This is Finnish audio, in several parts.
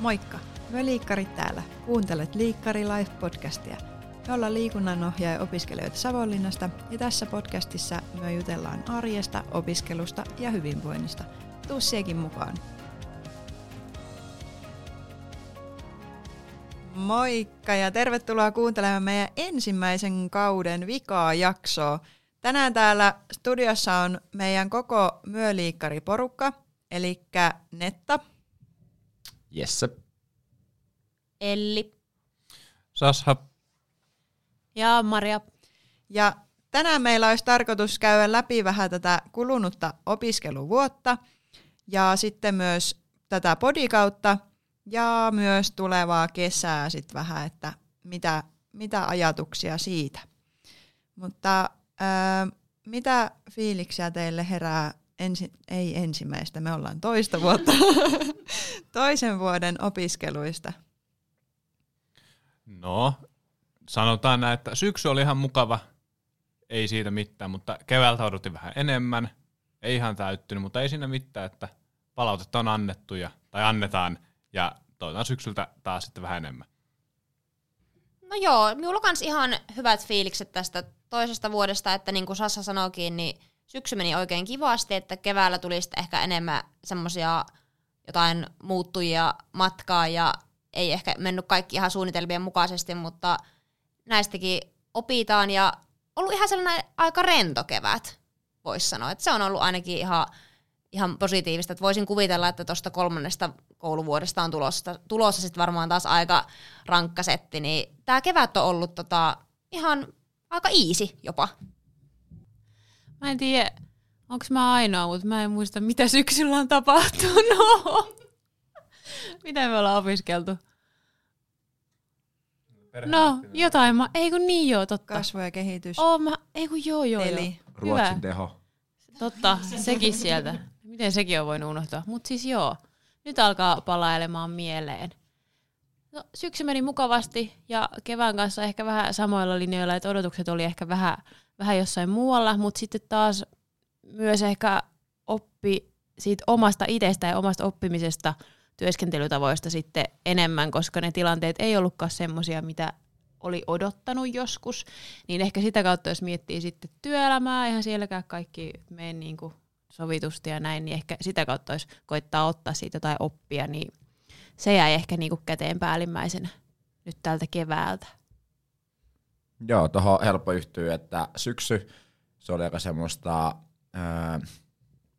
Moikka! Me liikkarit täällä. Kuuntelet Liikkari Life-podcastia. Me ollaan liikunnanohjaaja opiskelijoita Savonlinnasta ja tässä podcastissa me jutellaan arjesta, opiskelusta ja hyvinvoinnista. Tuu siekin mukaan. Moikka ja tervetuloa kuuntelemaan meidän ensimmäisen kauden vikaa jaksoa. Tänään täällä studiossa on meidän koko myöliikkariporukka, eli Netta, Jesse. Elli Sasha. ja Maria. Ja tänään meillä olisi tarkoitus käydä läpi vähän tätä kulunutta opiskeluvuotta ja sitten myös tätä podikautta ja myös tulevaa kesää sitten vähän, että mitä, mitä ajatuksia siitä. Mutta ää, mitä fiiliksiä teille herää, ensi, ei ensimmäistä, me ollaan toista vuotta, toisen vuoden opiskeluista? No, sanotaan näin, että syksy oli ihan mukava. Ei siitä mitään, mutta keväältä odotin vähän enemmän. Ei ihan täyttynyt, mutta ei siinä mitään, että palautetta on annettu ja, tai annetaan ja toivotaan syksyltä taas sitten vähän enemmän. No joo, minulla on kans ihan hyvät fiilikset tästä toisesta vuodesta, että niin kuin Sassa sanoikin, niin syksy meni oikein kivasti, että keväällä tuli ehkä enemmän semmoisia jotain muuttujia matkaa ja ei ehkä mennyt kaikki ihan suunnitelmien mukaisesti, mutta näistäkin opitaan ja ollut ihan sellainen aika rento kevät, voisi sanoa. Että se on ollut ainakin ihan, ihan positiivista. Että voisin kuvitella, että tuosta kolmannesta kouluvuodesta on tulossa, tulossa sitten varmaan taas aika rankka setti, niin tämä kevät on ollut tota, ihan aika easy jopa. Mä en tiedä, onko mä ainoa, mutta mä en muista, mitä syksyllä on tapahtunut. mitä me ollaan opiskeltu? No, jotain. Mä, ei kun niin joo, totta. Kasvu ja kehitys, Oh, mä, ei kun joo, joo, joo. eli Ruotsin teho. Totta, sekin sieltä. Miten sekin on voinut unohtaa? Mutta siis joo, nyt alkaa palailemaan mieleen. No, syksy meni mukavasti ja kevään kanssa ehkä vähän samoilla linjoilla, että odotukset oli ehkä vähän, vähän jossain muualla, mutta sitten taas myös ehkä oppi siitä omasta itsestä ja omasta oppimisesta työskentelytavoista sitten enemmän, koska ne tilanteet ei ollutkaan semmoisia, mitä oli odottanut joskus, niin ehkä sitä kautta, jos miettii sitten työelämää, eihän sielläkään kaikki mene niin kuin sovitusti ja näin, niin ehkä sitä kautta, jos koittaa ottaa siitä jotain oppia, niin se jäi ehkä niin kuin käteen päällimmäisenä nyt tältä keväältä. Joo, tuohon helppo yhtyä, että syksy, se oli aika semmoista, ää,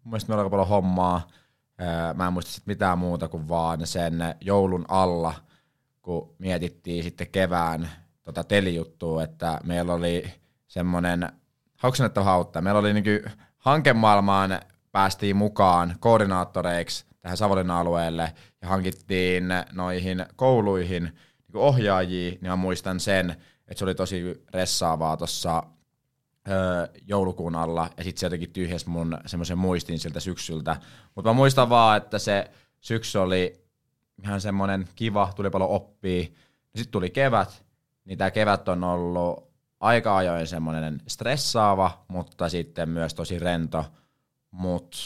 mun mielestä oli aika paljon hommaa, ää, mä en muista sit mitään muuta kuin vaan sen joulun alla, kun mietittiin sitten kevään tota telijuttua, että meillä oli semmoinen hauksennettava hautta. Meillä oli niinku hankemaailmaan päästiin mukaan koordinaattoreiksi tähän Savonlinnan alueelle ja hankittiin noihin kouluihin niin ohjaajia, niin mä muistan sen, että se oli tosi ressaavaa tuossa joulukuun alla, ja sitten se jotenkin tyhjäsi mun semmoisen muistin siltä syksyltä. Mutta mä muistan vaan, että se syksy oli ihan semmoinen kiva, tuli paljon oppia. Sitten tuli kevät, niin tämä kevät on ollut aika ajoin semmoinen stressaava, mutta sitten myös tosi rento. Mutta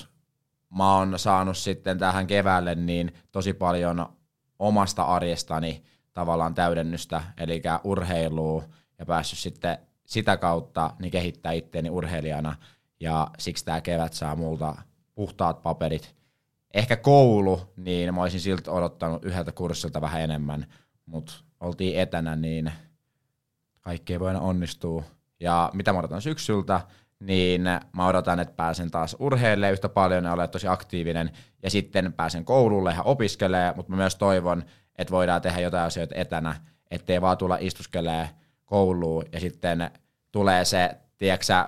mä oon saanut sitten tähän keväälle niin tosi paljon omasta arjestani tavallaan täydennystä, eli urheilua, ja päässyt sitten sitä kautta niin kehittää itteeni urheilijana, ja siksi tämä kevät saa multa puhtaat paperit. Ehkä koulu, niin mä olisin siltä odottanut yhdeltä kurssilta vähän enemmän, mutta oltiin etänä, niin kaikki ei voi aina onnistua. Ja mitä mä odotan syksyltä, niin mä odotan, että pääsen taas urheilemaan yhtä paljon ja olen tosi aktiivinen, ja sitten pääsen koululle ja opiskelemaan, mutta mä myös toivon, että voidaan tehdä jotain asioita etänä, ettei vaan tulla istuskelee kouluun, ja sitten tulee se, tiedätkö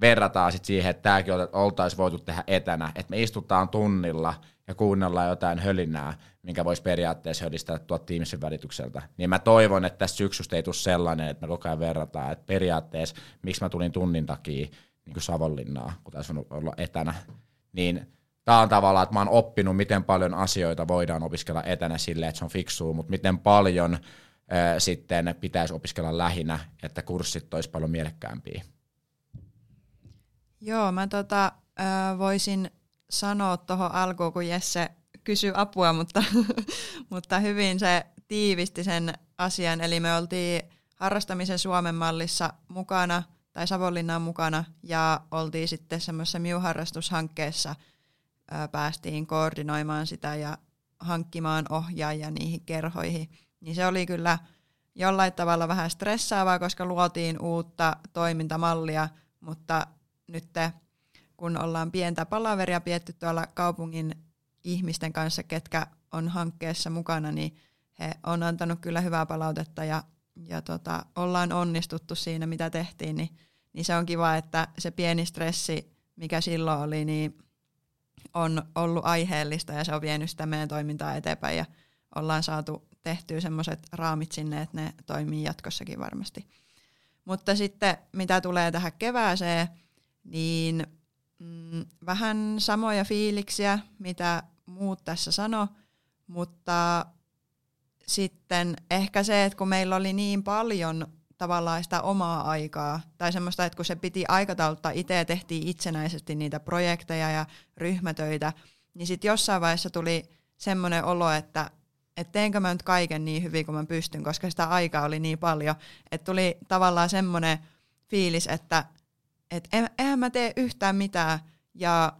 verrataan sit siihen, että tämäkin oltaisiin voitu tehdä etänä, että me istutaan tunnilla ja kuunnellaan jotain hölinää, minkä voisi periaatteessa höllistää tuot tiimisen välitykseltä. Niin mä toivon, että tästä syksystä ei tule sellainen, että me koko ajan verrataan, että periaatteessa, miksi mä tulin tunnin takia niin kuin Savonlinnaa, kun taisi olla etänä, niin tämä on tavallaan, että mä oon oppinut, miten paljon asioita voidaan opiskella etänä silleen, että se on fiksua, mutta miten paljon ää, sitten pitäisi opiskella lähinä, että kurssit olisi paljon mielekkäämpiä. Joo, mä tota, ö, voisin sanoa tuohon alkuun, kun Jesse kysy apua, mutta, mutta hyvin se tiivisti sen asian. Eli me oltiin harrastamisen Suomen mallissa mukana, tai Savonlinnaan mukana, ja oltiin sitten semmoisessa MIU-harrastushankkeessa, päästiin koordinoimaan sitä ja hankkimaan ohjaajia niihin kerhoihin. Niin se oli kyllä jollain tavalla vähän stressaavaa, koska luotiin uutta toimintamallia, mutta nyt kun ollaan pientä palaveria pietty tuolla kaupungin ihmisten kanssa, ketkä on hankkeessa mukana, niin he on antanut kyllä hyvää palautetta ja, ja tota, ollaan onnistuttu siinä, mitä tehtiin, niin, niin se on kiva, että se pieni stressi, mikä silloin oli, niin on ollut aiheellista ja se on vienyt sitä meidän toimintaa eteenpäin ja ollaan saatu tehtyä semmoiset raamit sinne, että ne toimii jatkossakin varmasti. Mutta sitten mitä tulee tähän kevääseen, niin mm, vähän samoja fiiliksiä, mitä muut tässä sano, mutta sitten ehkä se, että kun meillä oli niin paljon tavallaan sitä omaa aikaa, tai semmoista, että kun se piti aikatauluttaa itse ja tehtiin itsenäisesti niitä projekteja ja ryhmätöitä, niin sitten jossain vaiheessa tuli semmoinen olo, että että teenkö mä nyt kaiken niin hyvin kuin mä pystyn, koska sitä aikaa oli niin paljon, että tuli tavallaan semmoinen fiilis, että et eihän mä tee yhtään mitään, ja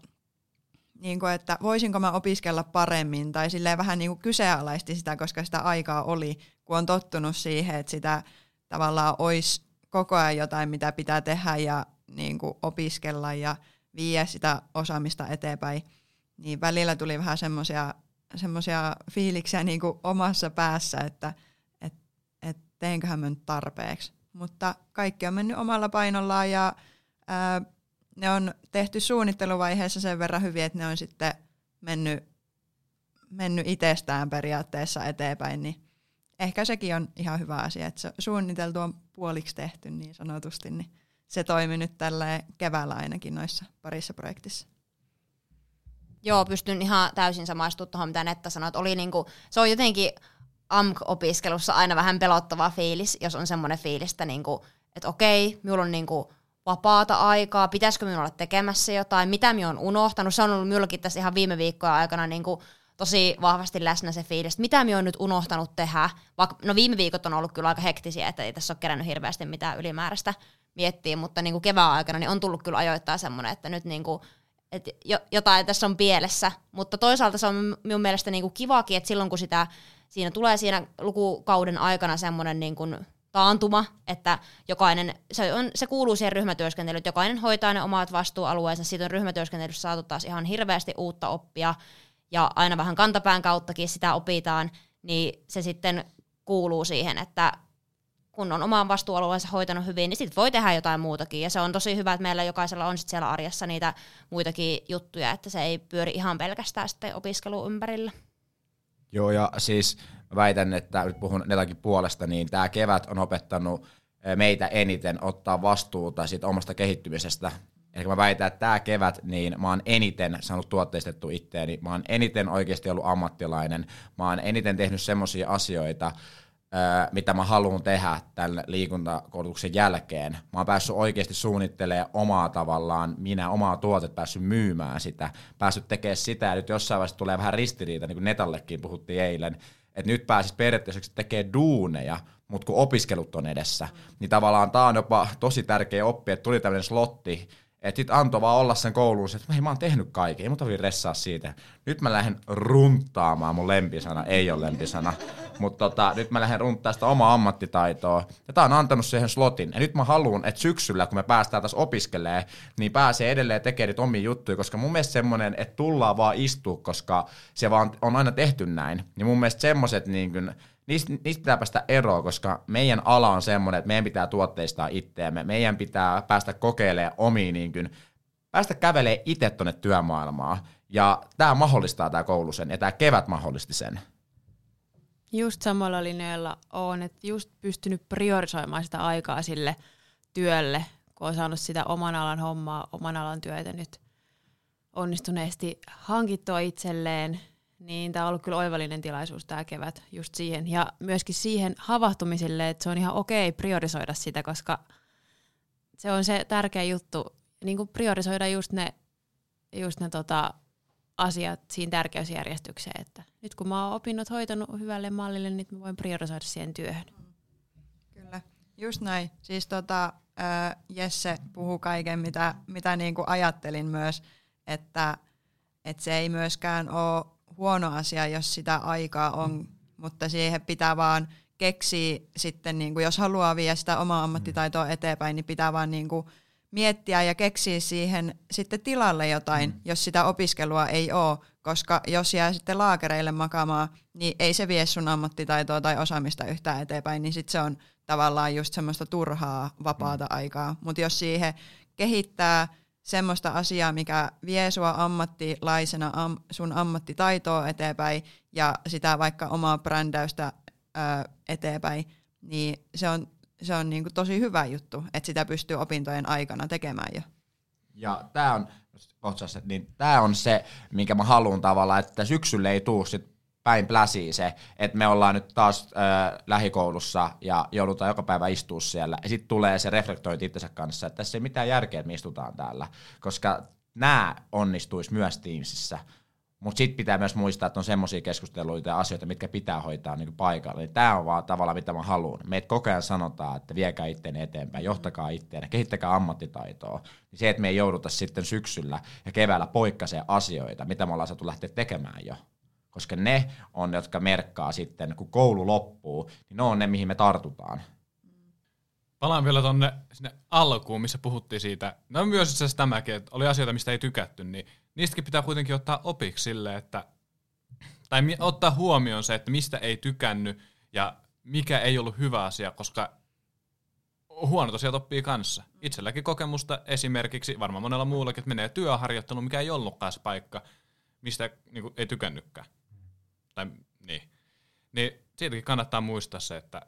niin kuin, että voisinko mä opiskella paremmin, tai silleen vähän niin kuin kyseenalaisti sitä, koska sitä aikaa oli, kun on tottunut siihen, että sitä tavallaan olisi koko ajan jotain, mitä pitää tehdä ja niin kuin opiskella ja viedä sitä osaamista eteenpäin, niin välillä tuli vähän semmoisia semmoisia fiiliksiä niin kuin omassa päässä, että et, et teenköhän mä nyt tarpeeksi. Mutta kaikki on mennyt omalla painollaan ja ää, ne on tehty suunnitteluvaiheessa sen verran hyvin, että ne on sitten mennyt, mennyt itsestään periaatteessa eteenpäin, niin ehkä sekin on ihan hyvä asia, että se suunniteltu on puoliksi tehty niin sanotusti, niin se toimi nyt tällä keväällä ainakin noissa parissa projektissa. Joo, pystyn ihan täysin samaistumaan tuohon, mitä Netta sanoi, oli niinku, se on jotenkin AMK-opiskelussa aina vähän pelottava fiilis, jos on semmoinen fiilis, että, niinku, että okei, minulla on niinku vapaata aikaa, pitäisikö minulla olla tekemässä jotain, mitä minä on unohtanut. Se on ollut minullakin tässä ihan viime viikkojen aikana niinku tosi vahvasti läsnä se fiilis, että mitä minä on nyt unohtanut tehdä. Vaikka, no viime viikot on ollut kyllä aika hektisiä, että ei tässä ole kerännyt hirveästi mitään ylimääräistä miettiä, mutta niinku kevään aikana niin on tullut kyllä ajoittaa semmoinen, että nyt niinku että jo, jotain tässä on pielessä, mutta toisaalta se on minun mielestä niinku kivakin, että silloin kun sitä, siinä tulee siinä lukukauden aikana semmoinen niinku taantuma, että jokainen, se, on, se kuuluu siihen ryhmätyöskentelyyn, että jokainen hoitaa ne omat vastuualueensa, siitä on ryhmätyöskentelyssä saatu taas ihan hirveästi uutta oppia, ja aina vähän kantapään kauttakin sitä opitaan, niin se sitten kuuluu siihen, että kun on oman vastuualueensa hoitanut hyvin, niin sitten voi tehdä jotain muutakin. Ja se on tosi hyvä, että meillä jokaisella on siellä arjessa niitä muitakin juttuja, että se ei pyöri ihan pelkästään sitten opiskelu ympärillä. Joo, ja siis väitän, että nyt puhun neljäkin puolesta, niin tämä kevät on opettanut meitä eniten ottaa vastuuta siitä omasta kehittymisestä. Eli mä väitän, että tämä kevät, niin mä oon eniten saanut tuotteistettu itteeni, mä oon eniten oikeasti ollut ammattilainen, mä oon eniten tehnyt semmoisia asioita, mitä mä haluan tehdä tämän liikuntakoulutuksen jälkeen. Mä oon päässyt oikeasti suunnittelemaan omaa tavallaan, minä omaa tuotet päässyt myymään sitä, päässyt tekemään sitä, ja nyt jossain vaiheessa tulee vähän ristiriita, niin kuin Netallekin puhuttiin eilen, että nyt pääsis periaatteessa tekemään duuneja, mutta kun opiskelut on edessä, niin tavallaan tämä on jopa tosi tärkeä oppi, että tuli tämmöinen slotti, että sit antoi vaan olla sen kouluun, että hei mä oon tehnyt kaiken, ei mun tarvitse ressaa siitä. Nyt mä lähden runttaamaan, mun lempisana ei ole lempisana, mutta tota, nyt mä lähden runttaamaan sitä omaa ammattitaitoa. Ja tää on antanut siihen slotin. Ja nyt mä haluan, että syksyllä, kun me päästään taas opiskelee, niin pääsee edelleen tekemään niitä omia juttuja, koska mun mielestä semmonen, että tullaan vaan istua, koska se vaan on aina tehty näin. Niin mun mielestä semmoset niin kuin, niistä, niistä pitää päästä eroon, koska meidän ala on semmoinen, että meidän pitää tuotteistaa itseämme, meidän pitää päästä kokeilemaan omiin, niin kuin, päästä kävelemään itse tuonne työmaailmaan. Ja tämä mahdollistaa tämä koulu sen, ja tämä kevät mahdollisti sen. Just samalla linjoilla on, että just pystynyt priorisoimaan sitä aikaa sille työlle, kun on saanut sitä oman alan hommaa, oman alan työtä nyt onnistuneesti hankittua itselleen – niin tämä on ollut kyllä oivallinen tilaisuus tämä kevät just siihen. Ja myöskin siihen havahtumiselle, että se on ihan okei priorisoida sitä, koska se on se tärkeä juttu, niin kuin priorisoida just ne, just ne tota, asiat siinä tärkeysjärjestykseen, että nyt kun mä oon opinnot hoitanut hyvälle mallille, niin mä voin priorisoida siihen työhön. Kyllä, just näin. Siis tota, äh, Jesse puhuu kaiken, mitä, mitä niinku ajattelin myös, että, että se ei myöskään ole huono asia, jos sitä aikaa on, mutta siihen pitää vaan keksiä sitten, niinku, jos haluaa viedä sitä omaa ammattitaitoa eteenpäin, niin pitää vaan niinku, miettiä ja keksiä siihen sitten tilalle jotain, mm. jos sitä opiskelua ei ole, koska jos jää sitten laakereille makaamaan, niin ei se vie sun ammattitaitoa tai osaamista yhtään eteenpäin, niin sitten se on tavallaan just semmoista turhaa vapaata mm. aikaa. Mutta jos siihen kehittää semmoista asiaa, mikä vie sua ammattilaisena am, sun ammattitaitoa eteenpäin ja sitä vaikka omaa brändäystä ö, eteenpäin, niin se on se on niin kuin tosi hyvä juttu, että sitä pystyy opintojen aikana tekemään jo. Ja tämä on, niin tää on se, minkä mä haluan tavallaan, että syksyllä ei tuu sit päin pläsiä se, että me ollaan nyt taas äh, lähikoulussa ja joudutaan joka päivä istua siellä. Ja sitten tulee se reflektointi itsensä kanssa, että tässä ei mitään järkeä, että me istutaan täällä. Koska nämä onnistuisi myös Teamsissa. Mutta sitten pitää myös muistaa, että on semmoisia keskusteluita ja asioita, mitkä pitää hoitaa niin paikalla. Niin Tämä on vaan tavallaan, mitä mä haluan. Meitä koko ajan sanotaan, että viekää itteen eteenpäin, johtakaa itteen, kehittäkää ammattitaitoa. Niin se, että me ei jouduta sitten syksyllä ja keväällä poikkaseen asioita, mitä me ollaan saatu lähteä tekemään jo. Koska ne on, jotka merkkaa sitten, kun koulu loppuu, niin ne on ne, mihin me tartutaan. Palaan vielä tonne sinne alkuun, missä puhuttiin siitä, no myös itse asiassa tämäkin, että oli asioita, mistä ei tykätty, niin niistäkin pitää kuitenkin ottaa opiksi sille, että, tai ottaa huomioon se, että mistä ei tykännyt ja mikä ei ollut hyvä asia, koska huonot asiat oppii kanssa. Itselläkin kokemusta esimerkiksi, varmaan monella muullakin, että menee työharjoitteluun, mikä ei ollutkaan se paikka, mistä niin kuin, ei tykännytkään. Tai niin. Niin siitäkin kannattaa muistaa se, että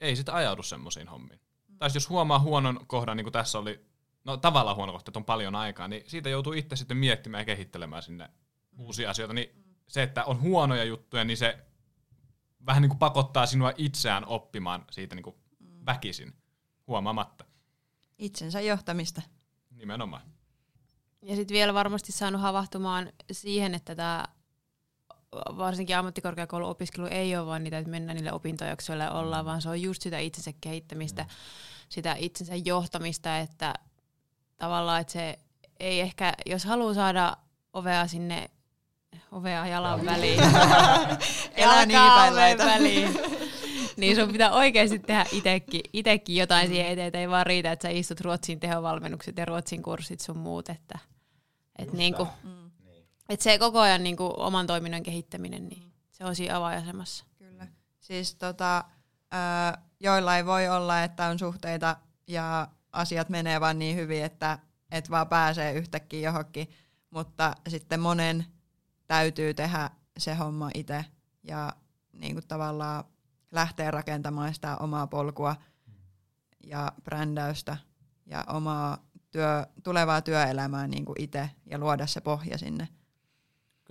ei sitä ajaudu semmoisiin hommiin. Mm. Tai jos huomaa huonon kohdan, niin kuin tässä oli, no tavallaan huono kohta, että on paljon aikaa, niin siitä joutuu itse sitten miettimään ja kehittelemään sinne mm. uusia asioita. Niin mm. se, että on huonoja juttuja, niin se vähän niin kuin pakottaa sinua itseään oppimaan siitä niin kuin mm. väkisin, huomaamatta. Itsensä johtamista. Nimenomaan. Ja sitten vielä varmasti saanut havahtumaan siihen, että tämä varsinkin ammattikorkeakouluopiskelu ei ole vaan niitä, että mennään niille opintojaksoille ollaan, vaan se on just sitä itsensä kehittämistä, mm. sitä itsensä johtamista, että tavallaan, että se ei ehkä, jos haluaa saada ovea sinne, ovea jalan väliin, jalkaa oven väliin, niin sun pitää oikeasti tehdä itekin jotain siihen eteen, että ei vaan riitä, että sä istut Ruotsin tehovalmennukset ja Ruotsin kurssit sun muut, että et niinku, mm. Et se koko ajan niin kuin, oman toiminnan kehittäminen, niin se on siinä avainasemassa. Kyllä. Siis tota, joilla ei voi olla, että on suhteita ja asiat menee vaan niin hyvin, että et vaan pääsee yhtäkkiä johonkin, mutta sitten monen täytyy tehdä se homma itse ja niin kuin tavallaan lähteä rakentamaan sitä omaa polkua ja brändäystä ja omaa työ, tulevaa työelämää niin kuin itse ja luoda se pohja sinne.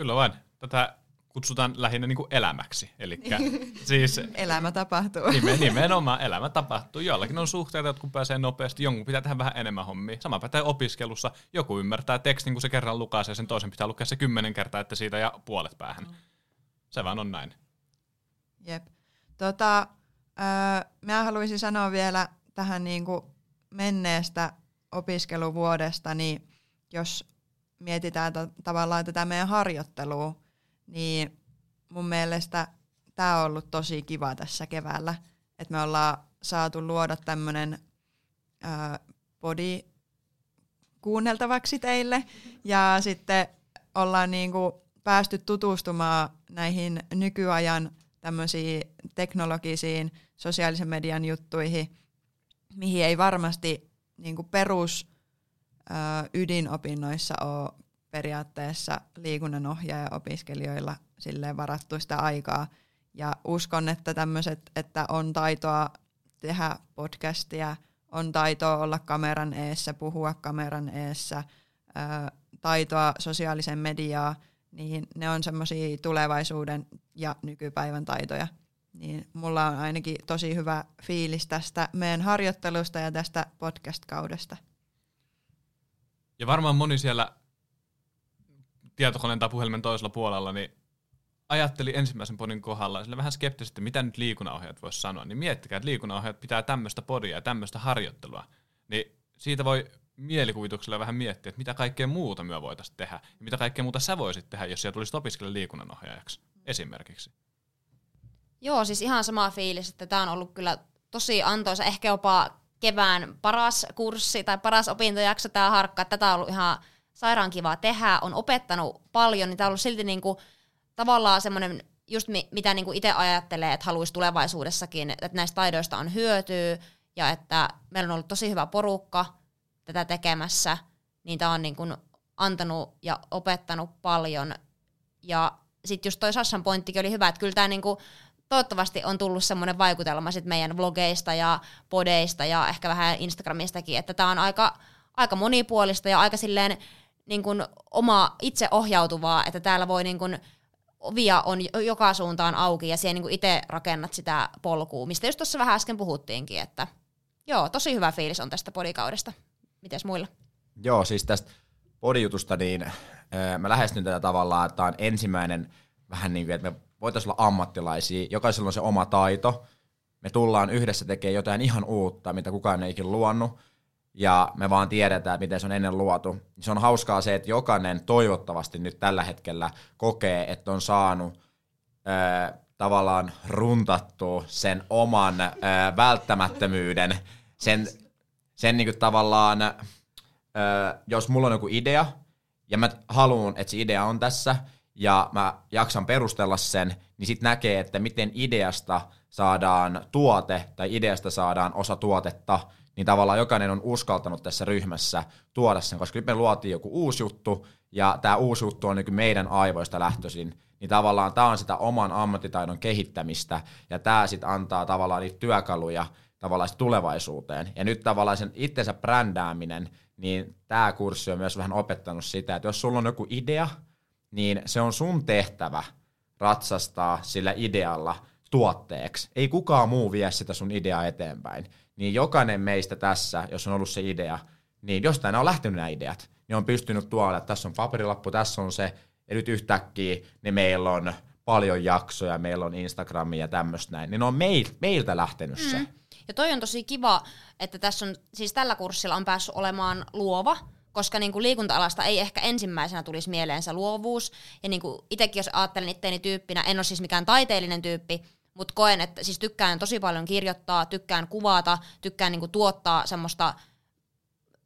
Kyllä vain. Tätä kutsutaan lähinnä niin kuin elämäksi. Eli siis, elämä tapahtuu. Nimen, nimenomaan elämä tapahtuu. Jollakin on suhteita, jotkut pääsee nopeasti, jonkun pitää tehdä vähän enemmän hommia. Sama pätee opiskelussa. Joku ymmärtää tekstin, kun se kerran ja sen toisen pitää lukea se kymmenen kertaa, että siitä ja puolet päähän. Mm. Se vaan on näin. Jep. Tota, äh, mä haluaisin sanoa vielä tähän niin kuin menneestä opiskeluvuodesta, niin jos mietitään to, tavallaan tätä meidän harjoittelua, niin mun mielestä tämä on ollut tosi kiva tässä keväällä, että me ollaan saatu luoda tämmöinen body kuunneltavaksi teille. Ja sitten ollaan niinku päästy tutustumaan näihin nykyajan tämmöisiin teknologisiin sosiaalisen median juttuihin, mihin ei varmasti niinku perus ydinopinnoissa ole periaatteessa liikunnanohjaaja opiskelijoilla silleen varattu sitä aikaa. Ja uskon, että tämmöiset, että on taitoa tehdä podcastia, on taitoa olla kameran eessä, puhua kameran eessä, taitoa sosiaalisen mediaa, niin ne on semmoisia tulevaisuuden ja nykypäivän taitoja. Niin mulla on ainakin tosi hyvä fiilis tästä meidän harjoittelusta ja tästä podcast-kaudesta. Ja varmaan moni siellä tietokoneen tai puhelimen toisella puolella, niin ajattelin ensimmäisen podin kohdalla sille vähän skeptisesti, mitä nyt liikunnanohjaajat voisi sanoa, niin miettikää, että liikunnanohjaajat pitää tämmöistä podia ja tämmöistä harjoittelua. Niin siitä voi mielikuvituksella vähän miettiä, että mitä kaikkea muuta me voitaisiin tehdä ja mitä kaikkea muuta sä voisit tehdä, jos siellä tulisit opiskella liikunnanohjaajaksi esimerkiksi. Joo, siis ihan sama fiilis, että tämä on ollut kyllä tosi antoisa, ehkä jopa kevään paras kurssi tai paras opintojakso tämä harkka. Tätä on ollut ihan sairaan kiva tehdä, on opettanut paljon, niin tämä on ollut silti niinku, tavallaan semmoinen just mi- mitä niinku itse ajattelee, että haluaisi tulevaisuudessakin, että näistä taidoista on hyötyä ja että meillä on ollut tosi hyvä porukka tätä tekemässä, niin tämä on niinku antanut ja opettanut paljon. Ja sitten just toi Sassan pointtikin oli hyvä, että kyllä tämä niinku, toivottavasti on tullut semmoinen vaikutelma sit meidän vlogeista ja podeista ja ehkä vähän Instagramistakin, että tämä on aika, aika monipuolista ja aika silleen niin kuin oma itse ohjautuvaa, että täällä voi niin kuin, ovia on joka suuntaan auki ja siihen niin itse rakennat sitä polkua, mistä just tuossa vähän äsken puhuttiinkin, että joo, tosi hyvä fiilis on tästä podikaudesta. Mites muilla? Joo, siis tästä podijutusta, niin mä lähestyn tätä tavallaan, että tämä on ensimmäinen vähän niin kuin, että me voitaisiin olla ammattilaisia, jokaisella on se oma taito, me tullaan yhdessä tekemään jotain ihan uutta, mitä kukaan ei ikinä luonut, ja me vaan tiedetään, miten se on ennen luotu. Se on hauskaa se, että jokainen toivottavasti nyt tällä hetkellä kokee, että on saanut ö, tavallaan runtattua sen oman ö, välttämättömyyden, sen, sen niin kuin tavallaan, ö, jos mulla on joku idea, ja mä haluan, että se idea on tässä, ja mä jaksan perustella sen, niin sitten näkee, että miten ideasta saadaan tuote tai ideasta saadaan osa tuotetta, niin tavallaan jokainen on uskaltanut tässä ryhmässä tuoda sen, koska nyt me luotiin joku uusi juttu, ja tämä uusi juttu on niin meidän aivoista lähtöisin, niin tavallaan tämä on sitä oman ammattitaidon kehittämistä, ja tämä sitten antaa tavallaan niitä työkaluja tavallaan tulevaisuuteen. Ja nyt tavallaan sen itsensä brändääminen, niin tämä kurssi on myös vähän opettanut sitä, että jos sulla on joku idea, niin se on sun tehtävä ratsastaa sillä idealla tuotteeksi. Ei kukaan muu vie sitä sun ideaa eteenpäin. Niin jokainen meistä tässä, jos on ollut se idea, niin jostain on lähtenyt nämä ideat, niin on pystynyt tuolla, että tässä on paperilappu, tässä on se, ja nyt yhtäkkiä niin meillä on paljon jaksoja, meillä on Instagramia ja tämmöistä näin, niin on meiltä lähtenyt mm. se. Ja toi on tosi kiva, että tässä on, siis tällä kurssilla on päässyt olemaan luova, koska niin kuin liikunta-alasta ei ehkä ensimmäisenä tulisi mieleensä luovuus. Ja niin kuin itsekin jos ajattelen itteeni tyyppinä, en ole siis mikään taiteellinen tyyppi, mutta koen, että siis tykkään tosi paljon kirjoittaa, tykkään kuvata, tykkään niin kuin tuottaa semmoista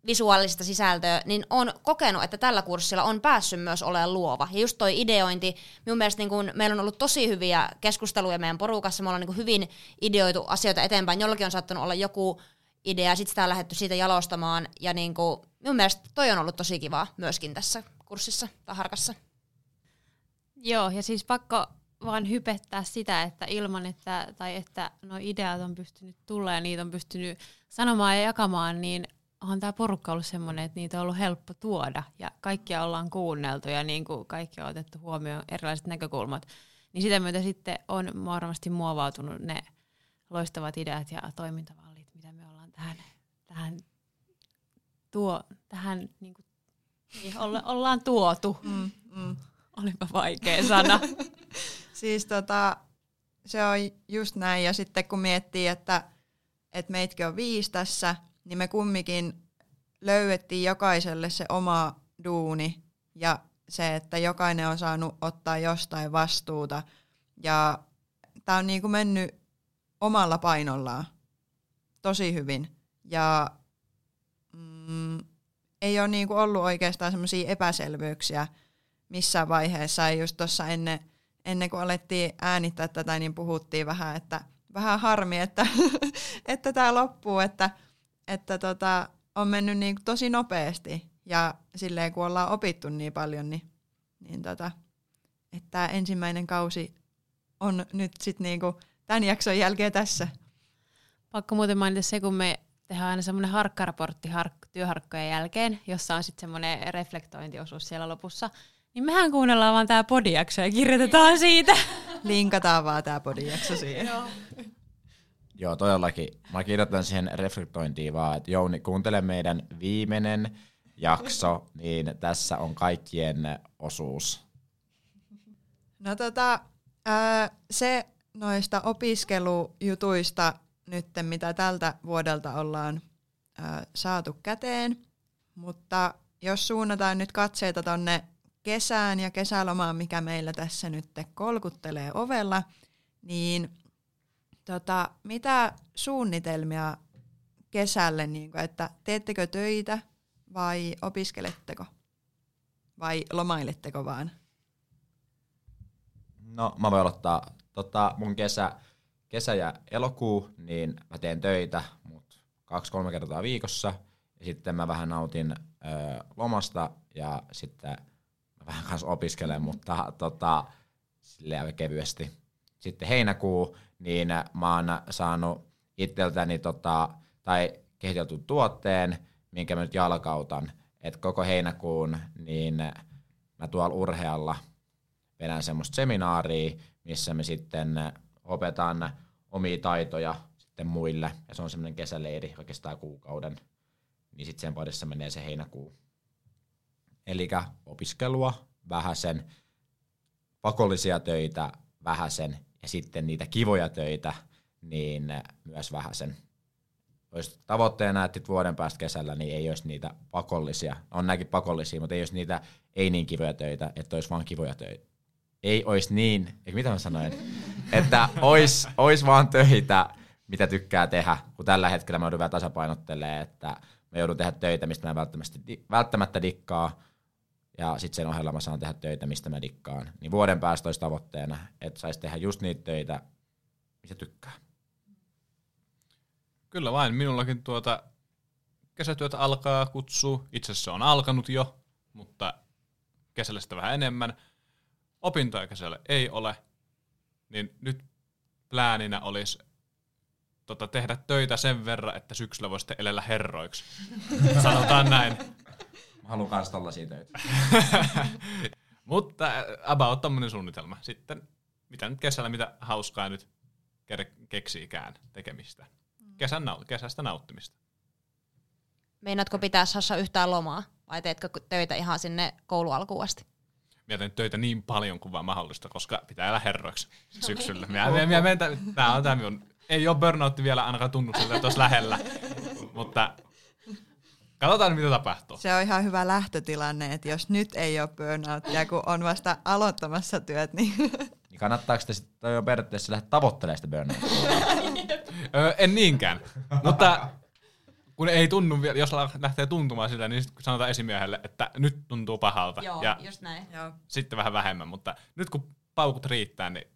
visuaalista sisältöä, niin on kokenut, että tällä kurssilla on päässyt myös olemaan luova. Ja just toi ideointi, minun mielestä niin kun meillä on ollut tosi hyviä keskusteluja meidän porukassa, me ollaan niin hyvin ideoitu asioita eteenpäin, jollakin on saattanut olla joku idea, ja sitten sitä on lähdetty siitä jalostamaan, ja niin kuin, minun mielestä toi on ollut tosi kivaa myöskin tässä kurssissa tai harkassa. Joo, ja siis pakko vaan hypettää sitä, että ilman, että, tai että no ideat on pystynyt tulla ja niitä on pystynyt sanomaan ja jakamaan, niin on tämä porukka ollut semmoinen, että niitä on ollut helppo tuoda ja kaikkia ollaan kuunneltu ja niin kuin kaikki on otettu huomioon erilaiset näkökulmat. Niin sitä myötä sitten on varmasti muovautunut ne loistavat ideat ja ollaan tähän, tähän, tuo, tähän niin kuin, niin olla, ollaan tuotu. Mm, mm. Olipa vaikea sana. siis tota, se on just näin. Ja sitten kun miettii, että, että meitkin on viisi tässä, niin me kumminkin löydettiin jokaiselle se oma duuni ja se, että jokainen on saanut ottaa jostain vastuuta. Ja tämä on niin kuin mennyt omalla painollaan tosi hyvin. Ja mm, ei ole niin kuin ollut oikeastaan semmoisia epäselvyyksiä missään vaiheessa. Ja just tuossa ennen, ennen kuin alettiin äänittää tätä, niin puhuttiin vähän, että vähän harmi, että, että tämä loppuu, että, että tota, on mennyt niin tosi nopeasti. Ja silleen, kun ollaan opittu niin paljon, niin, niin tota, että ensimmäinen kausi on nyt sitten niinku tämän jakson jälkeen tässä. Pakko muuten mainita se, kun me tehdään aina semmoinen harkkaraportti hark- työharkkojen jälkeen, jossa on sitten semmoinen reflektointiosuus siellä lopussa. Niin mehän kuunnellaan vaan tämä podijakso ja kirjoitetaan siitä. Linkataan vaan tämä podijakso siihen. Joo. Joo, todellakin. Mä kirjoitan siihen reflektointiin vaan, että Jouni, kuuntele meidän viimeinen jakso, niin tässä on kaikkien osuus. No tota, ää, se noista opiskelujutuista nyt, mitä tältä vuodelta ollaan ää, saatu käteen, mutta jos suunnataan nyt katseita tonne kesään ja kesälomaan, mikä meillä tässä nyt kolkuttelee ovella, niin tota, mitä suunnitelmia kesälle, niin kuin, että teettekö töitä vai opiskeletteko? Vai lomailetteko vaan? No, mä voin aloittaa. Tota, mun kesä, kesä ja elokuu, niin mä teen töitä, mut kaksi-kolme kertaa viikossa. Ja sitten mä vähän nautin ö, lomasta ja sitten mä vähän kanssa opiskelen, mutta tota, silleen aika kevyesti. Sitten heinäkuu, niin mä oon saanut itseltäni tota, tai kehitelty tuotteen, minkä mä nyt jalkautan. Et koko heinäkuun, niin mä tuolla urhealla vedän semmoista seminaaria, missä me sitten opetan omia taitoja sitten muille, ja se on semmoinen kesäleiri, joka kestää kuukauden, niin sitten sen parissa menee se heinäkuu. Eli opiskelua vähäsen, pakollisia töitä vähäsen, ja sitten niitä kivoja töitä, niin myös vähäsen. Olisi tavoitteena, että vuoden päästä kesällä niin ei olisi niitä pakollisia, on näkin pakollisia, mutta ei olisi niitä ei niin kivoja töitä, että olisi vaan kivoja töitä ei olisi niin, eikö mitä mä sanoin, että olisi, olisi vaan töitä, mitä tykkää tehdä, kun tällä hetkellä mä joudun vielä tasapainottelemaan, että mä joudun tehdä töitä, mistä mä välttämättä, välttämättä dikkaa, ja sitten sen ohella mä saan tehdä töitä, mistä mä dikkaan. Niin vuoden päästä olisi tavoitteena, että saisi tehdä just niitä töitä, mistä tykkää. Kyllä vain, minullakin tuota kesätyötä alkaa kutsua. Itse asiassa se on alkanut jo, mutta kesällä sitä vähän enemmän opintoja kesällä ei ole, niin nyt pläninä olisi tota, tehdä töitä sen verran, että syksyllä voisi elellä herroiksi. Sanotaan näin. Mä haluan kans tollasia töitä. Mutta äh, about tommonen suunnitelma. Sitten mitä nyt kesällä, mitä hauskaa nyt keksiikään tekemistä. Kesän, kesästä nauttimista. Meinaatko pitää Sassa yhtään lomaa vai teetkö töitä ihan sinne koulualkuun asti? Mä teen töitä niin paljon kuin vaan mahdollista, koska pitää elää herroiksi syksyllä. Mä, mä, mä, mä, tää on tää minun, ei ole burnoutti vielä ainakaan tunnu siltä, että olisi lähellä, mutta katsotaan mitä tapahtuu. Se on ihan hyvä lähtötilanne, että jos nyt ei ole burnouttia, kun on vasta aloittamassa työt, niin... niin kannattaako te sitten jo periaatteessa lähteä tavoittelemaan sitä burnouttia? en niinkään, mutta kun ei tunnu vielä, jos lähtee tuntumaan sillä, niin sitten sanotaan esimiehelle, että nyt tuntuu pahalta. Joo, ja just näin. Joo. Sitten vähän vähemmän, mutta nyt kun paukut riittää, niin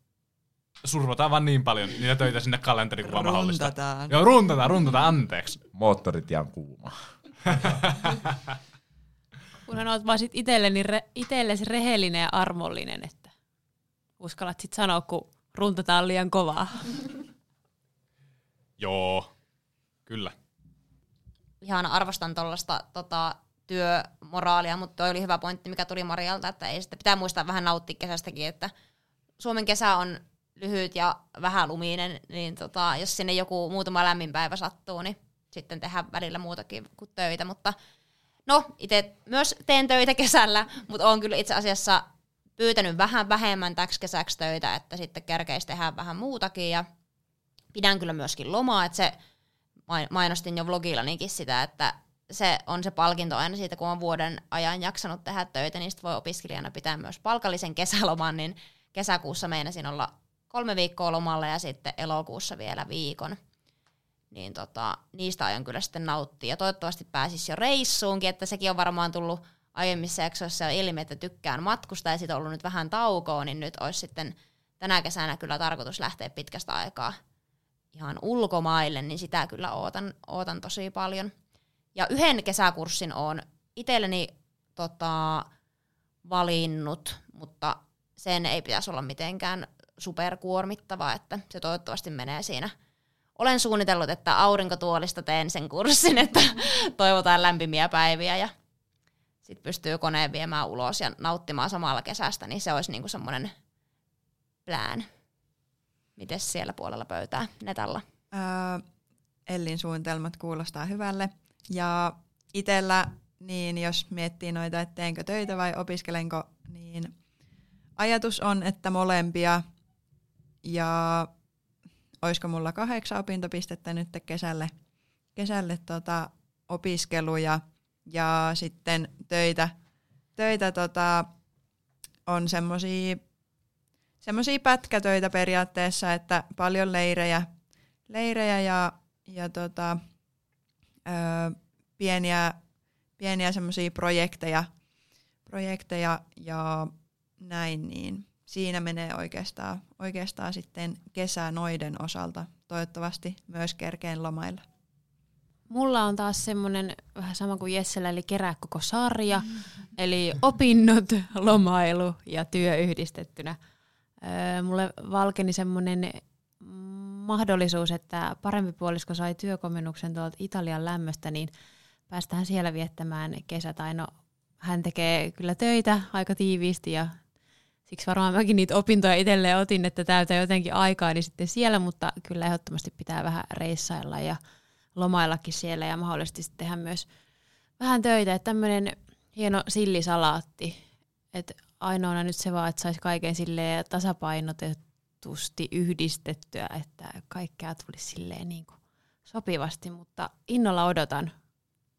survotaan vaan niin paljon niitä töitä sinne kalenteriin kuin vaan mahdollista. Runtataan. Joo, runtataan, runtataan, anteeksi. Moottorit on kuuma. Kunhan oot vaan sit itselleni re, itsellesi rehellinen ja armollinen, että uskallat sit sanoa, kun runtataan liian kovaa. Joo, kyllä ihan arvostan tuollaista tota, työmoraalia, mutta toi oli hyvä pointti, mikä tuli Marialta, että ei sitä pitää muistaa vähän nauttia kesästäkin, että Suomen kesä on lyhyt ja vähän luminen, niin tota, jos sinne joku muutama lämmin päivä sattuu, niin sitten tehdään välillä muutakin kuin töitä, mutta no, itse myös teen töitä kesällä, mutta olen kyllä itse asiassa pyytänyt vähän vähemmän täksi kesäksi töitä, että sitten kerkeisi tehdä vähän muutakin ja pidän kyllä myöskin lomaa, että se mainostin jo vlogillanikin sitä, että se on se palkinto aina siitä, kun on vuoden ajan jaksanut tehdä töitä, niin voi opiskelijana pitää myös palkallisen kesäloman, niin kesäkuussa meinasin olla kolme viikkoa lomalla ja sitten elokuussa vielä viikon. Niin tota, niistä aion kyllä sitten nauttia. Ja toivottavasti pääsis jo reissuunkin, että sekin on varmaan tullut aiemmissa jaksoissa ilmi, että tykkään matkusta ja sitten ollut nyt vähän taukoa, niin nyt olisi sitten tänä kesänä kyllä tarkoitus lähteä pitkästä aikaa ihan ulkomaille, niin sitä kyllä ootan, ootan tosi paljon. Ja yhden kesäkurssin on itselleni tota, valinnut, mutta sen ei pitäisi olla mitenkään superkuormittava, että se toivottavasti menee siinä. Olen suunnitellut, että aurinkotuolista teen sen kurssin, että toivotaan lämpimiä päiviä ja sitten pystyy koneen viemään ulos ja nauttimaan samalla kesästä, niin se olisi niinku semmoinen plan. Miten siellä puolella pöytää Netalla? Öö, Ellin suunnitelmat kuulostaa hyvälle. Ja itsellä niin jos miettii noita, että teenkö töitä vai opiskelenko, niin ajatus on, että molempia. Ja olisiko mulla kahdeksan opintopistettä nyt kesälle, kesälle tota opiskeluja ja sitten töitä, töitä tota, on semmoisia semmoisia pätkätöitä periaatteessa, että paljon leirejä, leirejä ja, ja tota, ö, pieniä, pieniä semmoisia projekteja, projekteja ja näin, niin siinä menee oikeastaan, oikeastaan sitten kesä noiden osalta. Toivottavasti myös kerkeen lomailla. Mulla on taas semmoinen vähän sama kuin Jessellä, eli kerää koko sarja, eli opinnot, lomailu ja työ yhdistettynä. Mulle valkeni semmoinen mahdollisuus, että parempi puolisko sai työkomennuksen tuolta Italian lämmöstä, niin päästään siellä viettämään kesä. Tai no, hän tekee kyllä töitä aika tiiviisti ja siksi varmaan mäkin niitä opintoja itselleen otin, että täytä jotenkin aikaa niin sitten siellä, mutta kyllä ehdottomasti pitää vähän reissailla ja lomaillakin siellä ja mahdollisesti sitten tehdä myös vähän töitä. Että tämmöinen hieno sillisalaatti, että ainoana nyt se vaan, että saisi kaiken sille tasapainotetusti yhdistettyä, että kaikkea tulisi silleen niin kuin sopivasti, mutta innolla odotan.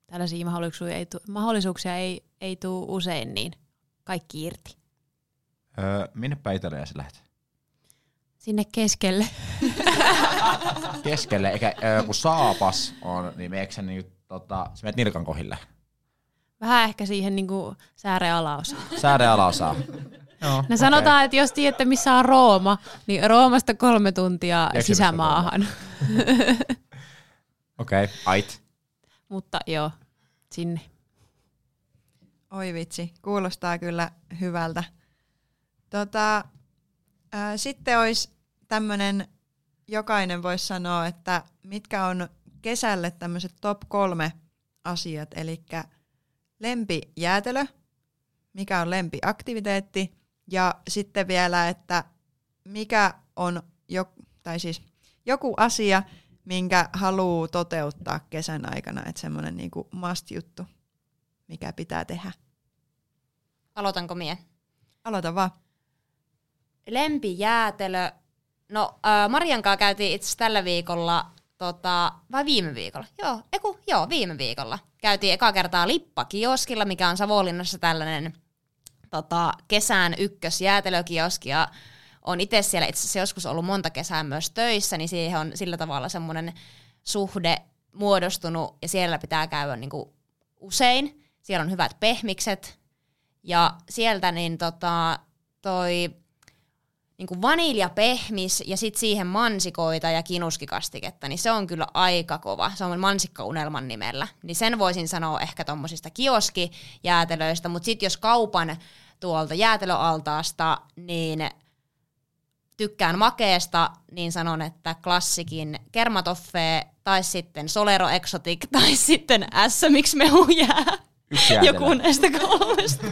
Tällaisia mahdollisuuksia ei, tu- mahdollisuuksia ei, ei tule usein, niin kaikki irti. Öö, minne päin Italiassa lähdet? Sinne keskelle. Keskelle, eikä öö, kun saapas on, niin meneekö sä niin, tota, sä menet nilkan kohille? Vähän ehkä siihen niin kuin sääreen alaosaan. Sääre alaosaa. Joo, No sanotaan, että jos tiedätte missä on Rooma, niin Roomasta kolme tuntia Eksymästä sisämaahan. Okei, okay. ait. Mutta joo, sinne. Oi vitsi, kuulostaa kyllä hyvältä. Tota, ää, sitten olisi tämmöinen, jokainen voisi sanoa, että mitkä on kesälle tämmöiset top kolme asiat, eli lempijäätelö, mikä on lempiaktiviteetti ja sitten vielä, että mikä on jo, tai siis joku asia, minkä haluaa toteuttaa kesän aikana, että semmoinen niinku must-juttu, mikä pitää tehdä. Aloitanko mie? Aloita vaan. Lempijäätelö. No, äh, Marian kanssa käytiin itse tällä viikolla, tota, vai viime viikolla? Joo, eku, joo, viime viikolla. Käytiin eka kertaa Lippakioskilla, mikä on Savonlinnassa tällainen tota, kesän ykkösjäätelökioski, ja on itse siellä itse asiassa joskus ollut monta kesää myös töissä, niin siihen on sillä tavalla semmoinen suhde muodostunut, ja siellä pitää käydä niinku usein. Siellä on hyvät pehmikset, ja sieltä niin tota, toi niin vaniljapehmis ja sitten siihen mansikoita ja kinuskikastiketta, niin se on kyllä aika kova. Se on mansikkaunelman nimellä. Niin sen voisin sanoa ehkä tuommoisista kioskijäätelöistä, mutta sitten jos kaupan tuolta jäätelöaltaasta, niin tykkään makeesta, niin sanon, että klassikin kermatoffee tai sitten Solero Exotic tai sitten SMX mehu jää. Yksi jäätelö. Joku näistä kolmesta.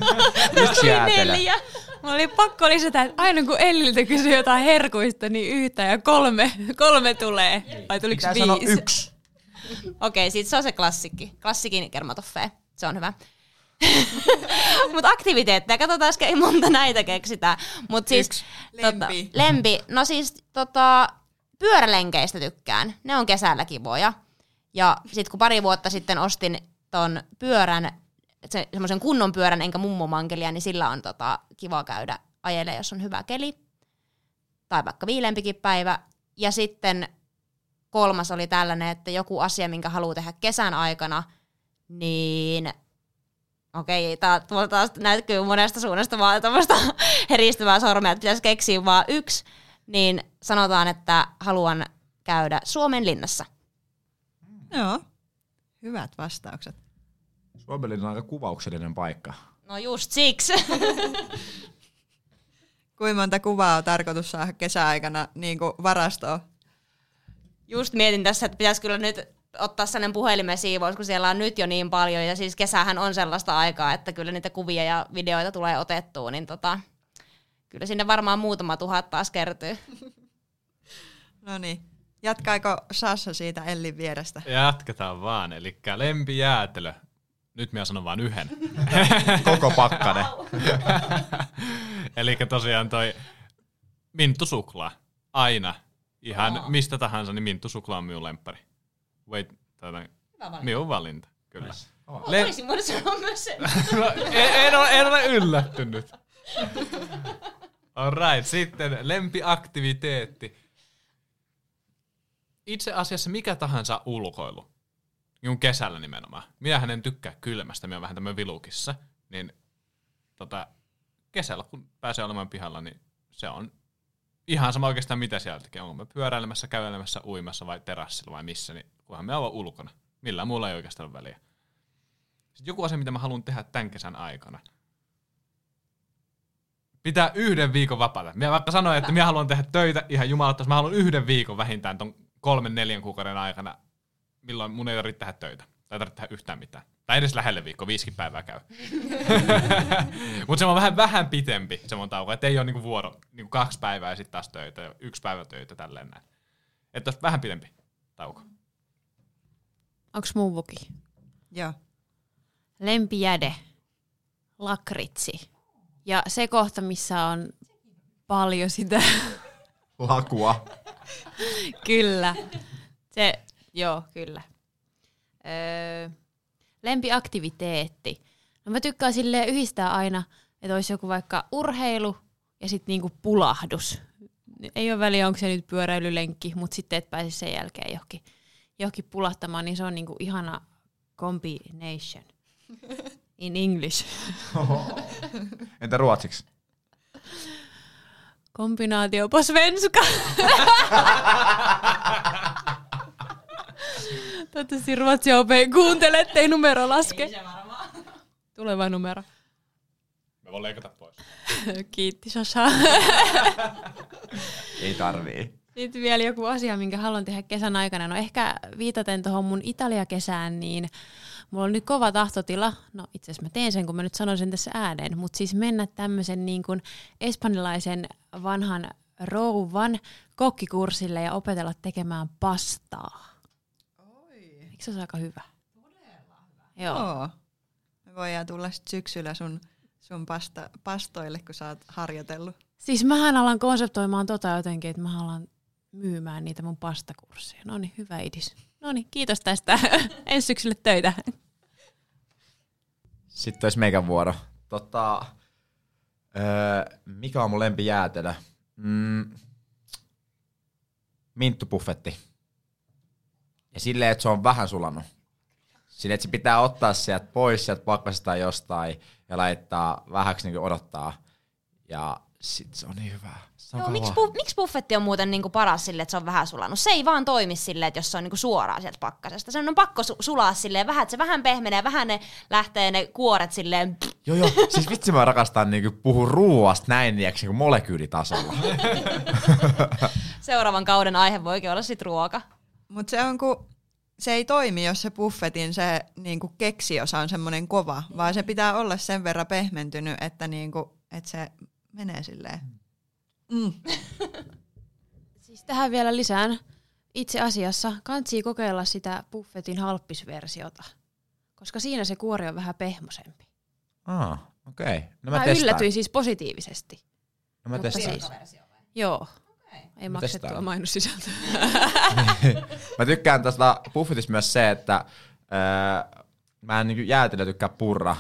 Yksi jäätelö. Neljä. Mulla oli pakko lisätä, että aina kun Elliltä kysyy jotain herkuista, niin yhtä ja kolme, kolme tulee. Vai tuliko Pitää viisi? sanoa yksi. Okei, sit se on se klassikki. Klassikin kermatoffee. Se on hyvä. Mutta aktiviteetteja, katsotaan, ei monta näitä keksitään. Mutta siis, Yksi. tota, Lempi. lempi. No siis tota, pyörälenkeistä tykkään. Ne on kesällä kivoja. Ja sitten kun pari vuotta sitten ostin ton pyörän, se, semmoisen kunnon pyörän, enkä mummomankelia, niin sillä on tota, kiva käydä ajele, jos on hyvä keli. Tai vaikka viilempikin päivä. Ja sitten kolmas oli tällainen, että joku asia, minkä haluaa tehdä kesän aikana, niin okei, tää tuolta taas näkyy monesta suunnasta vaan tämmöistä heristävää sormea, että pitäisi keksiä vaan yksi, niin sanotaan, että haluan käydä Suomen linnassa. Joo, hyvät vastaukset. Suomellinen on aika kuvauksellinen paikka. No just siksi. Kuinka monta kuvaa on tarkoitus saada kesäaikana niin kuin varastoon? Just mietin tässä, että pitäisi kyllä nyt ottaa sellainen puhelimen siivous, kun siellä on nyt jo niin paljon, ja siis kesähän on sellaista aikaa, että kyllä niitä kuvia ja videoita tulee otettua, niin tota, kyllä sinne varmaan muutama tuhat taas kertyy. No niin. Jatkaiko Sassa siitä Ellin vierestä? Jatketaan vaan. Eli lempijäätelö. Nyt minä sanon vain yhden. Koko pakkane. Eli tosiaan toi minttusuklaa. Aina. Ihan oh. mistä tahansa, niin minttusuklaa on minun lemppari. Wait, tätä, minun valinta. Kyllä. Oh, Le- Olisin voinut sanoa myös sen. no, en, en, ole, en ole yllättynyt. Alright, sitten lempiaktiviteetti. Itse asiassa mikä tahansa ulkoilu. Minun kesällä nimenomaan. Minähän en tykkää kylmästä, minä olen vähän tämmöinen vilukissa. Niin tota, kesällä kun pääsee olemaan pihalla, niin se on ihan sama oikeastaan mitä sieltä tekee. Onko me pyöräilemässä, kävelemässä, uimassa vai terassilla vai missä, niin kunhan me ollaan ulkona. Millään muulla ei oikeastaan ole väliä. Sitten joku asia, mitä mä haluan tehdä tämän kesän aikana. Pitää yhden viikon vapaata. Minä vaikka sanoin, että minä haluan tehdä töitä ihan jumalauta, mä haluan yhden viikon vähintään ton kolmen, neljän kuukauden aikana, milloin mun ei tarvitse tehdä töitä. Tai tarvitse tehdä yhtään mitään. Tai edes lähelle viikko, viisikin päivää käy. Mutta se on vähän, vähän pitempi se mun tauko, että ei ole niinku vuoro, niinku kaksi päivää ja sitten taas töitä, ja yksi päivä töitä, tälleen näin. Että olisi vähän pitempi tauko. Onks vuki? Joo. Lempijäde. Lakritsi. Ja se kohta, missä on paljon sitä... Lakua. kyllä. Se, joo, kyllä. Öö, lempiaktiviteetti. No mä tykkään silleen yhdistää aina, että olisi joku vaikka urheilu ja sitten niinku pulahdus. Ei ole väliä, onko se nyt pyöräilylenkki, mutta sitten et pääse sen jälkeen johonkin, johonkin pulahtamaan, niin se on niinku ihana combination. In English. Entä ruotsiksi? Kombinaatio på svenska. Toivottavasti Ruotsi OP kuuntele, ettei numero laske. Ei se varmaan. Tuleva numero. Me voin leikata pois. Kiitti Sasha. Ei tarvii. Sitten vielä joku asia, minkä haluan tehdä kesän aikana. No ehkä viitaten tuohon mun Italia-kesään, niin mulla on nyt kova tahtotila. No itse asiassa mä teen sen, kun mä nyt sanon sen tässä ääneen. Mutta siis mennä tämmöisen niin kuin espanjalaisen vanhan rouvan kokkikurssille ja opetella tekemään pastaa. Eikö se ole aika hyvä? Todella hyvä. Joo. Joo. Me voidaan tulla sit syksyllä sun, sun pasta, pastoille, kun sä oot harjoitellut. Siis mähän alan konseptoimaan tota jotenkin, että mä alan myymään niitä mun pastakursseja. No niin, hyvä idis. No niin, kiitos tästä. Ensi syksylle töitä. Sitten olisi meikän vuoro. Tota, öö, mikä on mun lempijäätelö? Mm, minttupuffetti. Ja silleen, että se on vähän sulanut. Silleen, että se pitää ottaa sieltä pois sieltä pakkasesta jostain ja laittaa vähäksi niin odottaa. Ja sit se on niin hyvä. Joo, miksi, pu- miksi buffetti on muuten niinku paras sille, että se on vähän sulanut? Se ei vaan toimi silleen, että jos se on niinku suoraan sieltä pakkasesta. Se on pakko su- sulaa silleen vähän, että se vähän pehmenee, vähän ne lähtee ne kuoret silleen. Joo, joo. Siis vitsi mä rakastan niinku puhua ruuasta näin niinku molekyylitasolla. Seuraavan kauden aihe voikin olla sit ruoka. Mutta se on ku, se ei toimi, jos se buffetin se niinku keksiosa on semmoinen kova, vaan se pitää olla sen verran pehmentynyt, että niinku, et se menee silleen. Mm. siis tähän vielä lisään. Itse asiassa kantsii kokeilla sitä buffetin halppisversiota, koska siinä se kuori on vähän pehmosempi. Ah, okei. Okay. No mä, mä yllätyin siis positiivisesti. No mä testaan. Siis, joo. Ei maksettua mainossisältöä. mä tykkään tästä buffetista myös se, että öö, mä en niin jäätelö tykkää purra.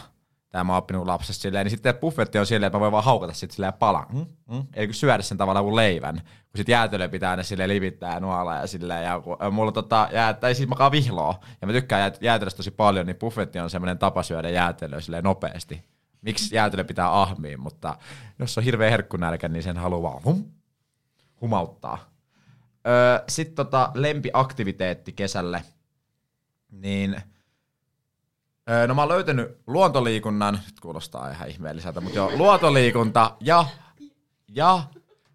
Tämä mä oon oppinut lapsesta silleen, niin sitten buffetti on silleen, että mä voin vaan haukata sitten silleen palan. Mm, mm. Eli syödä sen tavallaan kuin leivän. Kun sitten jäätelö pitää ne silleen livittää ja nuolla ja silleen. Ja kun, mulla tota, jää, tai siis makaa vihloa. Ja mä tykkään jäätelöstä tosi paljon, niin buffetti on semmoinen tapa syödä jäätelöä silleen nopeasti. Miksi jäätelö pitää ahmiin, mutta jos on hirveä herkkunälkä, niin sen haluaa hum, humauttaa. Öö, Sitten tota, lempiaktiviteetti kesälle. Niin, öö, no mä oon löytänyt luontoliikunnan, nyt kuulostaa ihan ihmeelliseltä, mutta joo, luontoliikunta ja, ja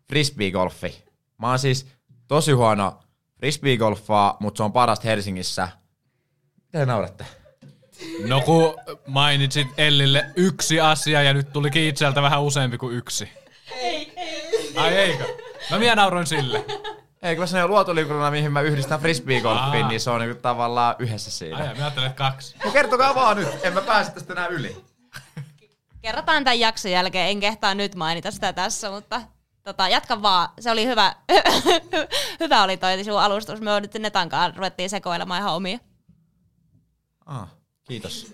frisbeegolfi. Mä oon siis tosi huono frisbeegolfaa, mutta se on parasta Helsingissä. Mitä nauratte? No kun mainitsit Ellille yksi asia ja nyt tuli itseltä vähän useampi kuin yksi. Ei, ei. Ai eikö? No minä nauroin sille. Ei, kun se on luotoliikuntana, mihin mä yhdistän frisbeegolfiin, niin se on niinku tavallaan yhdessä siinä. Ai, mä ajattelen, kaksi. No kertokaa vaan nyt, en mä pääse tästä enää yli. Kerrotaan tämän jakson jälkeen, en kehtaa nyt mainita sitä tässä, mutta tota, jatka vaan. Se oli hyvä, hyvä oli toi sun alustus. Me nyt Netankaan ruvettiin sekoilemaan ihan omia. Ah, kiitos.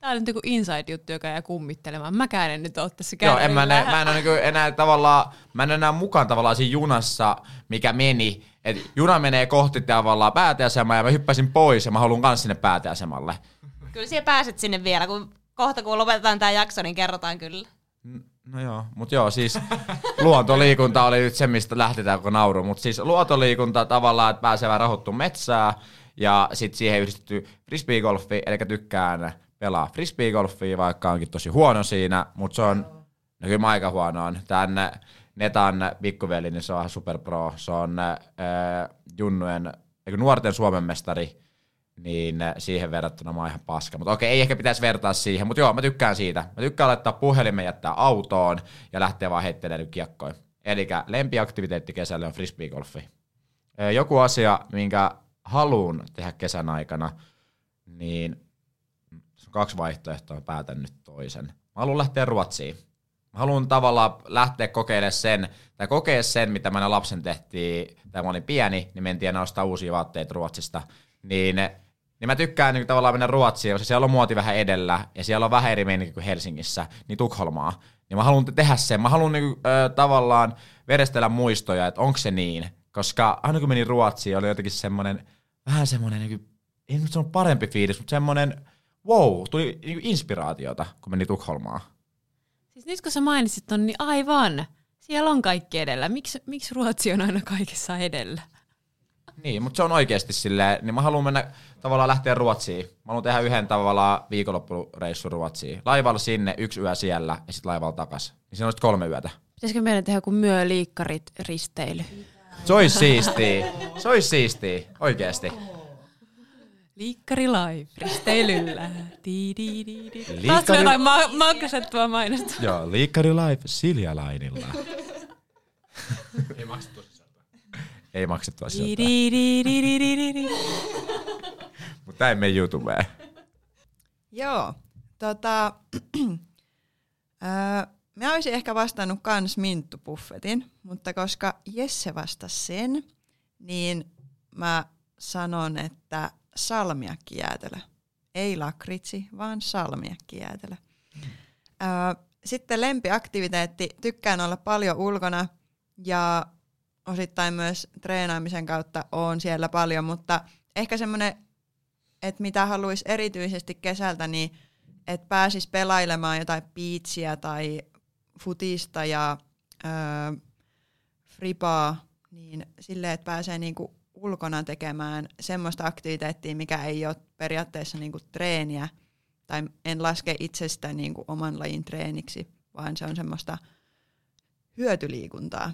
Tää on nyt joku inside-juttu, joka jää kummittelemaan. Mäkään en nyt ole tässä Joo, en mä, nä, mä en ole niinku enää tavallaan, mä en enää mukaan tavallaan siinä junassa, mikä meni. Et juna menee kohti tavallaan pääteasemaa ja mä hyppäsin pois ja mä haluan kans sinne pääteasemalle. Kyllä siellä pääset sinne vielä, kun kohta kun lopetetaan tämä jakso, niin kerrotaan kyllä. No joo, mutta joo, siis luontoliikunta oli nyt se, mistä lähti tää koko nauru. Mutta siis luontoliikunta tavallaan, että pääsee vähän rauhoittua metsää ja sitten siihen yhdistetty frisbeegolfi, eli tykkään pelaa frisbeegolfia, vaikka onkin tosi huono siinä, mutta se on, no kyllä mä aika huono on. Tän Netan pikkuveli, niin se on superpro, se on äh, junnujen, nuorten Suomen mestari, niin siihen verrattuna mä oon ihan paska. Mutta okei, ei ehkä pitäisi vertaa siihen, mutta joo, mä tykkään siitä. Mä tykkään laittaa puhelimen, jättää autoon ja lähteä vaan heittelemään kiekkoja. Eli lempiaktiviteetti kesällä on frisbeegolfi. Ö, Joku asia, minkä haluan tehdä kesän aikana, niin kaksi vaihtoehtoa, mä päätän nyt toisen. Mä haluan lähteä Ruotsiin. Mä haluan tavallaan lähteä kokeilemaan sen, tai kokea sen, mitä mä lapsen tehtiin, tai mä olin pieni, niin mentiin aina ostaa uusia vaatteita Ruotsista. Niin, niin mä tykkään niin tavallaan mennä Ruotsiin, koska siellä on muoti vähän edellä, ja siellä on vähän eri meininki kuin Helsingissä, niin Tukholmaa. Niin mä haluan tehdä sen. Mä haluan niin, ö, tavallaan verestellä muistoja, että onko se niin. Koska aina kun menin Ruotsiin, oli jotenkin semmoinen, vähän semmoinen, niin ei nyt sano parempi fiilis, mutta semmoinen, wow, tuli inspiraatiota, kun meni Tukholmaan. Siis nyt kun sä mainitsit ton, niin aivan. Siellä on kaikki edellä. Miksi, miksi Ruotsi on aina kaikessa edellä? Niin, mutta se on oikeasti silleen, niin mä haluan mennä tavallaan lähteä Ruotsiin. Mä haluan tehdä yhden tavallaan viikonloppureissun Ruotsiin. Laivalla sinne, yksi yö siellä ja sitten laivalla takas. Niin siinä on kolme yötä. Pitäisikö meidän tehdä kuin myö liikkarit risteily? Se olisi siistiä. Se olisi siistiä, oikeasti. Liikkari live risteilyllä. Taas jotain ma- maksettua mainosta. Joo, Liikkari Live Silja Lainilla. Ei maksettu sisältöä. Ei maksettua di. Mutta ei mene YouTubeen. Joo, tota, mä olisin ehkä vastannut kans minttupuffetin, mutta koska Jesse vastasi sen, niin mä sanon, että salmiakkijäätelö. Ei lakritsi, vaan salmiakkijäätelö. Öö, sitten lempiaktiviteetti, tykkään olla paljon ulkona ja osittain myös treenaamisen kautta on siellä paljon, mutta ehkä semmoinen että mitä haluaisi erityisesti kesältä, niin että pääsis pelailemaan jotain piitsiä tai futista ja öö, fripaa, niin silleen, että pääsee niinku ulkona tekemään semmoista aktiviteettia, mikä ei ole periaatteessa niinku treeniä, tai en laske itsestä niinku oman lajin treeniksi, vaan se on semmoista hyötyliikuntaa.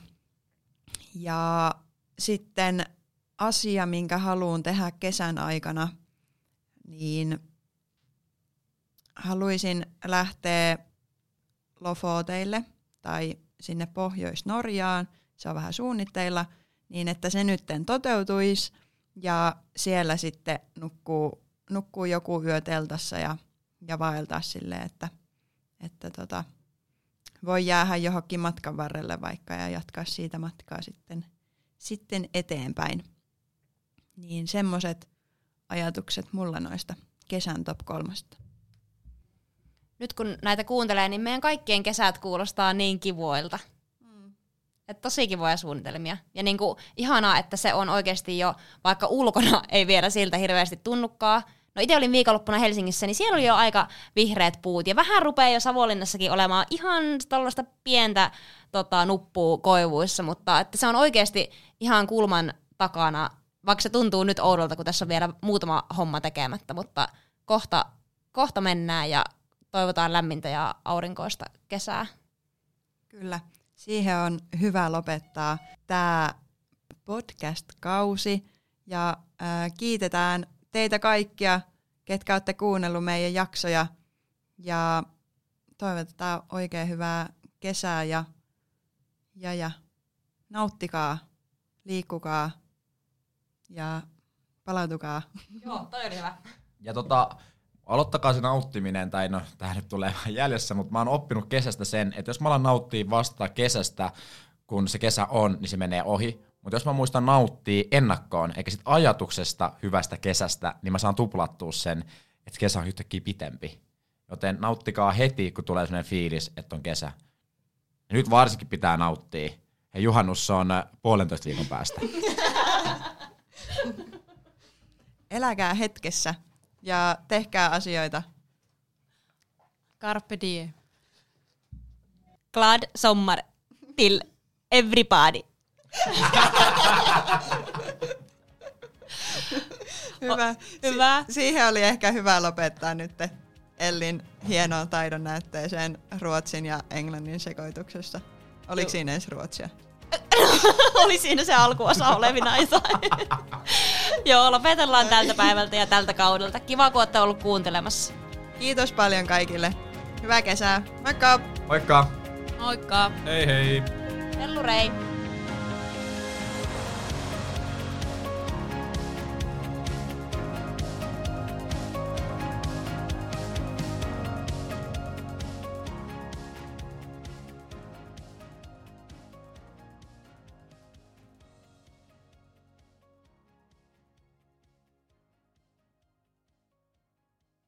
Ja sitten asia, minkä haluan tehdä kesän aikana, niin haluaisin lähteä Lofoteille tai sinne Pohjois-Norjaan, se on vähän suunnitteilla, niin että se nytten toteutuisi ja siellä sitten nukkuu, nukkuu joku yö teltassa ja, ja vaeltaa silleen, että, että tota, voi jäädä johonkin matkan varrelle vaikka ja jatkaa siitä matkaa sitten, sitten eteenpäin. Niin semmoiset ajatukset mulla noista kesän top kolmesta. Nyt kun näitä kuuntelee, niin meidän kaikkien kesät kuulostaa niin kivoilta. Et tosi kivoja suunnitelmia. Ja niinku, ihanaa, että se on oikeasti jo, vaikka ulkona ei vielä siltä hirveästi tunnukaan. No itse olin viikonloppuna Helsingissä, niin siellä oli jo aika vihreät puut. Ja vähän rupeaa jo Savonlinnassakin olemaan ihan tällaista pientä tota, nuppua koivuissa, mutta että se on oikeasti ihan kulman takana, vaikka se tuntuu nyt oudolta, kun tässä on vielä muutama homma tekemättä, mutta kohta, kohta mennään ja toivotaan lämmintä ja aurinkoista kesää. Kyllä, siihen on hyvä lopettaa tämä podcast-kausi ja äh, kiitetään teitä kaikkia, ketkä olette kuunnellut meidän jaksoja ja toivotetaan oikein hyvää kesää ja, ja, ja nauttikaa, liikkukaa ja palautukaa. Joo, toi oli hyvä. Ja tota, aloittakaa se nauttiminen, tai no, tää nyt tulee vähän jäljessä, mutta mä oon oppinut kesästä sen, että jos mä alan nauttia vasta kesästä, kun se kesä on, niin se menee ohi. Mutta jos mä muistan nauttia ennakkoon, eikä sit ajatuksesta hyvästä kesästä, niin mä saan tuplattua sen, että kesä on yhtäkkiä pitempi. Joten nauttikaa heti, kun tulee sellainen fiilis, että on kesä. Ja nyt varsinkin pitää nauttia. Ja juhannus on äh, puolentoista viikon päästä. Eläkää hetkessä ja tehkää asioita. Carpe diem. Glad sommar till everybody. Hyvä. hyvä. Si- siihen oli ehkä hyvä lopettaa nyt Ellin hienoon taidon näytteeseen Ruotsin ja Englannin sekoituksessa. Oliko Joo. siinä edes Ruotsia? oli siinä se alkuosa olevina jotain. Joo, lopetellaan tältä päivältä ja tältä kaudelta. Kiva, kun olette ollut kuuntelemassa. Kiitos paljon kaikille. Hyvää kesää. Moikka! Moikka! Moikka! Hei hei! Hellurei!